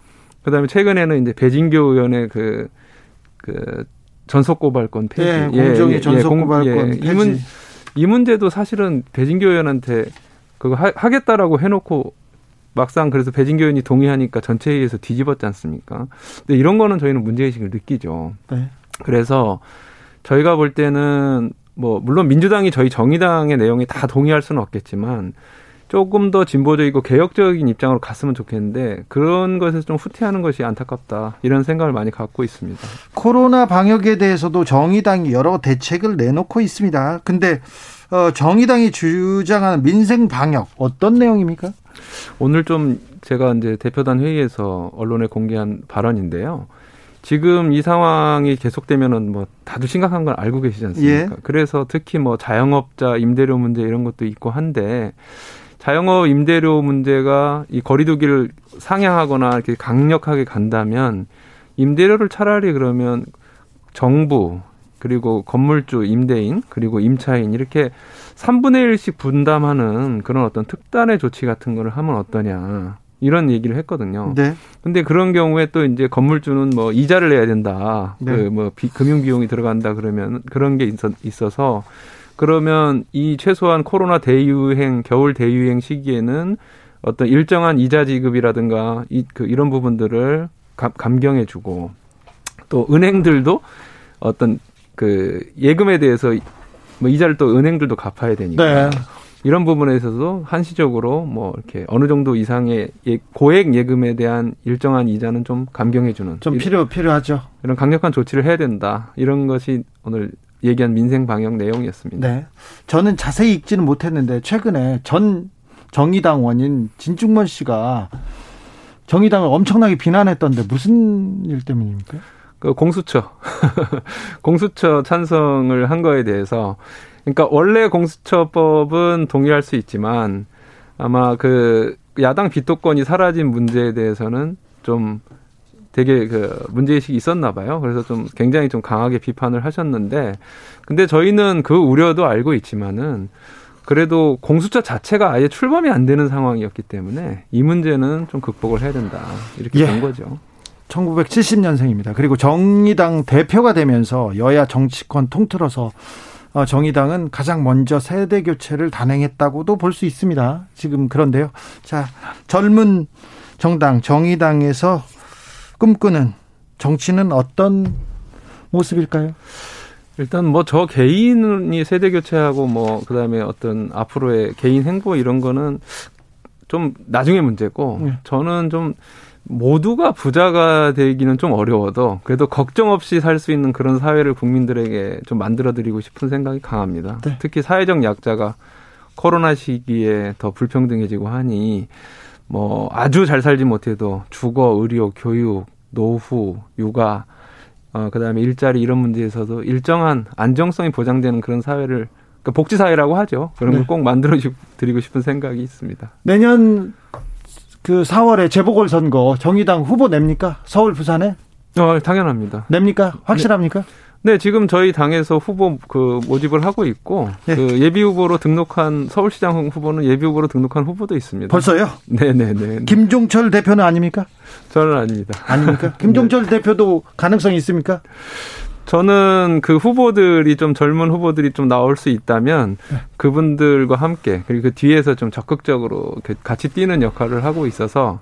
그다음에 최근에는 이제 배진교 의원의 그그 전속 고발권 폐지, 예, 공정의 예, 예, 전속 고발권 예, 이, 문, 이 문제도 사실은 배진교 의원한테 그거 하, 하겠다라고 해놓고 막상 그래서 배진교 의원이 동의하니까 전체 회의에서 뒤집었지 않습니까? 근데 이런 거는 저희는 문제의식을 느끼죠. 네. 그래서 저희가 볼 때는 뭐 물론 민주당이 저희 정의당의 내용에 다 동의할 수는 없겠지만 조금 더 진보적이고 개혁적인 입장으로 갔으면 좋겠는데 그런 것에서 좀 후퇴하는 것이 안타깝다 이런 생각을 많이 갖고 있습니다. 코로나 방역에 대해서도 정의당이 여러 대책을 내놓고 있습니다. 근데 어, 정의당이 주장하는 민생 방역 어떤 내용입니까? 오늘 좀 제가 이제 대표단 회의에서 언론에 공개한 발언인데요. 지금 이 상황이 계속되면은 뭐 다들 심각한 걸 알고 계시지 않습니까? 예. 그래서 특히 뭐 자영업자 임대료 문제 이런 것도 있고 한데 자영업 임대료 문제가 이 거리두기를 상향하거나 이렇게 강력하게 간다면 임대료를 차라리 그러면 정부 그리고 건물주, 임대인, 그리고 임차인 이렇게 3분의 1씩 분담하는 그런 어떤 특단의 조치 같은 거를 하면 어떠냐. 이런 얘기를 했거든요. 네. 근데 그런 경우에 또 이제 건물주는 뭐 이자를 내야 된다. 네. 그뭐 금융 비용이 들어간다 그러면 그런 게 있어, 있어서 그러면 이 최소한 코로나 대유행, 겨울 대유행 시기에는 어떤 일정한 이자 지급이라든가 이, 그 이런 부분들을 감, 감경해 주고 또 은행들도 어떤 그 예금에 대해서 뭐 이자를 또 은행들도 갚아야 되니까 네. 이런 부분에 있어서 한시적으로 뭐 이렇게 어느 정도 이상의 예, 고액 예금에 대한 일정한 이자는 좀 감경해 주는 좀 필요 필요하죠. 이런 강력한 조치를 해야 된다. 이런 것이 오늘 얘기한 민생 방역 내용이었습니다. 네. 저는 자세히 읽지는 못했는데 최근에 전 정의당 원인 진중권 씨가 정의당을 엄청나게 비난했던데 무슨 일 때문입니까? 그 공수처 공수처 찬성을 한 거에 대해서 그러니까 원래 공수처법은 동의할 수 있지만 아마 그 야당 비토권이 사라진 문제에 대해서는 좀 되게 그 문제의식이 있었나 봐요. 그래서 좀 굉장히 좀 강하게 비판을 하셨는데 근데 저희는 그 우려도 알고 있지만은 그래도 공수처 자체가 아예 출범이 안 되는 상황이었기 때문에 이 문제는 좀 극복을 해야 된다. 이렇게 예. 본 거죠. 1970년생입니다. 그리고 정의당 대표가 되면서 여야 정치권 통틀어서 어, 정의당은 가장 먼저 세대 교체를 단행했다고도 볼 수 있습니다. 지금 그런데요. 자, 젊은 정당 정의당에서 꿈꾸는 정치는 어떤 모습일까요? 일단 뭐 저 개인이 세대 교체하고 뭐 그다음에 어떤 앞으로의 개인 행보 이런 거는 좀 나중에 문제고 네. 저는 좀 모두가 부자가 되기는 좀 어려워도 그래도 걱정 없이 살 수 있는 그런 사회를 국민들에게 좀 만들어 드리고 싶은 생각이 강합니다. 네. 특히 사회적 약자가 코로나 시기에 더 불평등해지고 하니 뭐 아주 잘 살지 못해도 주거, 의료, 교육, 노후, 육아, 어, 그 다음에 일자리 이런 문제에서도 일정한 안정성이 보장되는 그런 사회를 그러니까 복지 사회라고 하죠. 그런 걸꼭 네. 만들어 드리고 싶은 생각이 있습니다. 내년 그 4월에 재보궐 선거 정의당 후보 냅니까? 서울 부산에? 어, 당연합니다. 냅니까? 확실합니까? 네. 네, 지금 저희 당에서 후보 그 모집을 하고 있고 네. 그 예비 후보로 등록한 서울시장 후보는 예비 후보로 등록한 후보도 있습니다. 벌써요? 네, 네, 네. 김종철 대표는 아닙니까? 저는 아닙니다. 아닙니까? 김종철 네. 대표도 가능성이 있습니까? 저는 그 후보들이 좀 젊은 후보들이 좀 나올 수 있다면 네. 그분들과 함께 그리고 그 뒤에서 좀 적극적으로 같이 뛰는 역할을 하고 있어서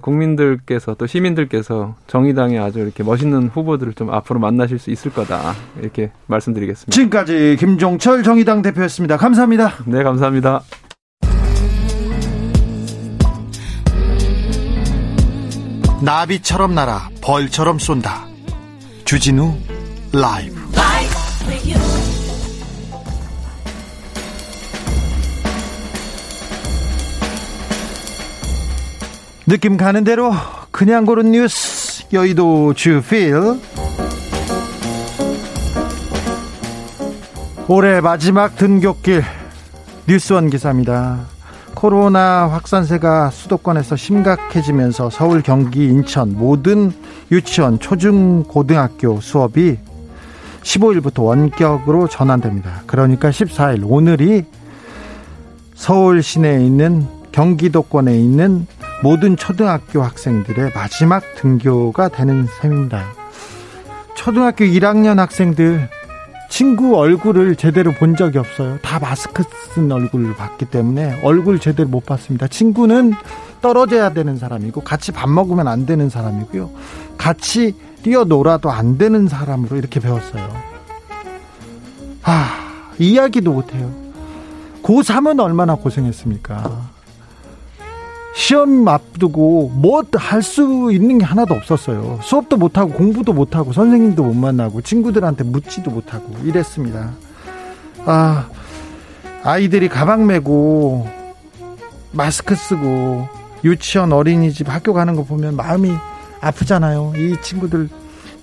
국민들께서 또 시민들께서 정의당에 아주 이렇게 멋있는 후보들을 좀 앞으로 만나실 수 있을 거다 이렇게 말씀드리겠습니다. 지금까지 김종철 정의당 대표였습니다. 감사합니다. 네, 감사합니다. 나비처럼 날아 벌처럼 쏜다. 주진우 라이브. 느낌 가는 대로 그냥 고른 뉴스 여의도 주필 올해 마지막 등굣길 뉴스원 기사입니다. 코로나 확산세가 수도권에서 심각해지면서 서울, 경기, 인천 모든 유치원, 초중, 고등학교 수업이 15일부터 원격으로 전환됩니다. 그러니까 14일 오늘이 서울 시내에 있는 경기도권에 있는 모든 초등학교 학생들의 마지막 등교가 되는 셈입니다. 초등학교 1학년 학생들 친구 얼굴을 제대로 본 적이 없어요. 다 마스크 쓴 얼굴을 봤기 때문에 얼굴 제대로 못 봤습니다. 친구는 떨어져야 되는 사람이고 같이 밥 먹으면 안 되는 사람이고요. 같이 뛰어놀아도 안 되는 사람으로 이렇게 배웠어요. 아, 이야기도 못해요. 고3은 얼마나 고생했습니까? 시험 앞두고 뭐 할 수 있는 게 하나도 없었어요. 수업도 못하고 공부도 못하고 선생님도 못 만나고 친구들한테 묻지도 못하고 이랬습니다. 아, 아이들이 가방 메고 마스크 쓰고 유치원 어린이집 학교 가는 거 보면 마음이 아프잖아요. 이 친구들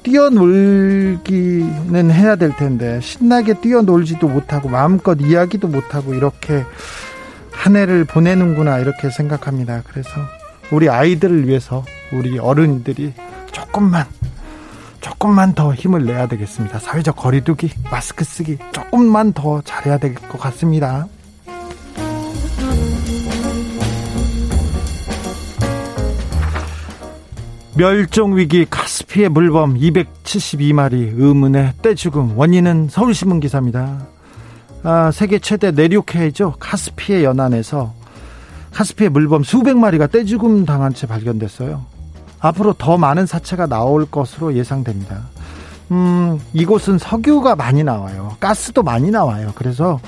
뛰어놀기는 해야 될 텐데 신나게 뛰어놀지도 못하고 마음껏 이야기도 못하고 이렇게 한 해를 보내는구나 이렇게 생각합니다. 그래서 우리 아이들을 위해서 우리 어른들이 조금만 조금만 더 힘을 내야 되겠습니다. 사회적 거리두기, 마스크 쓰기 조금만 더 잘해야 될 것 같습니다. 멸종위기 카스피의 물범 272마리 의문의 떼죽음 원인은 서울신문 기사입니다. 아, 세계 최대 내륙해죠 카스피해 연안에서 카스피해 물범 수백 마리가 떼죽음 당한 채 발견됐어요. 앞으로 더 많은 사체가 나올 것으로 예상됩니다. 음, 이곳은 석유가 많이 나와요. 가스도 많이 나와요. 그래서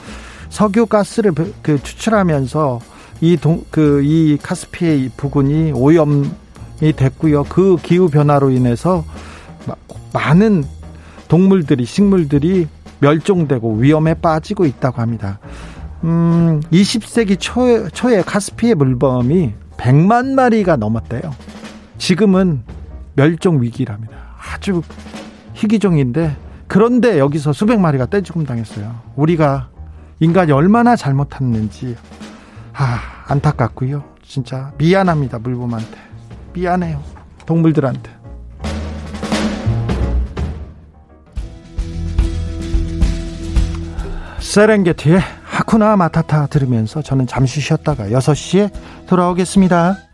석유 가스를 그 추출하면서 이 동, 그, 이 카스피해 부근이 오염이 됐고요. 그 기후 변화로 인해서 많은 동물들이, 식물들이 멸종되고 위험에 빠지고 있다고 합니다. 음, 20세기 초, 초에 카스피의 물범이 100만 마리가 넘었대요. 지금은 멸종 위기랍니다. 아주 희귀종인데 그런데 여기서 수백 마리가 떼죽음 당했어요. 우리가 인간이 얼마나 잘못했는지 아, 안타깝고요. 진짜 미안합니다. 물범한테. 미안해요. 동물들한테. 세렝게티의 하쿠나 마타타 들으면서 저는 잠시 쉬었다가 6시에 돌아오겠습니다.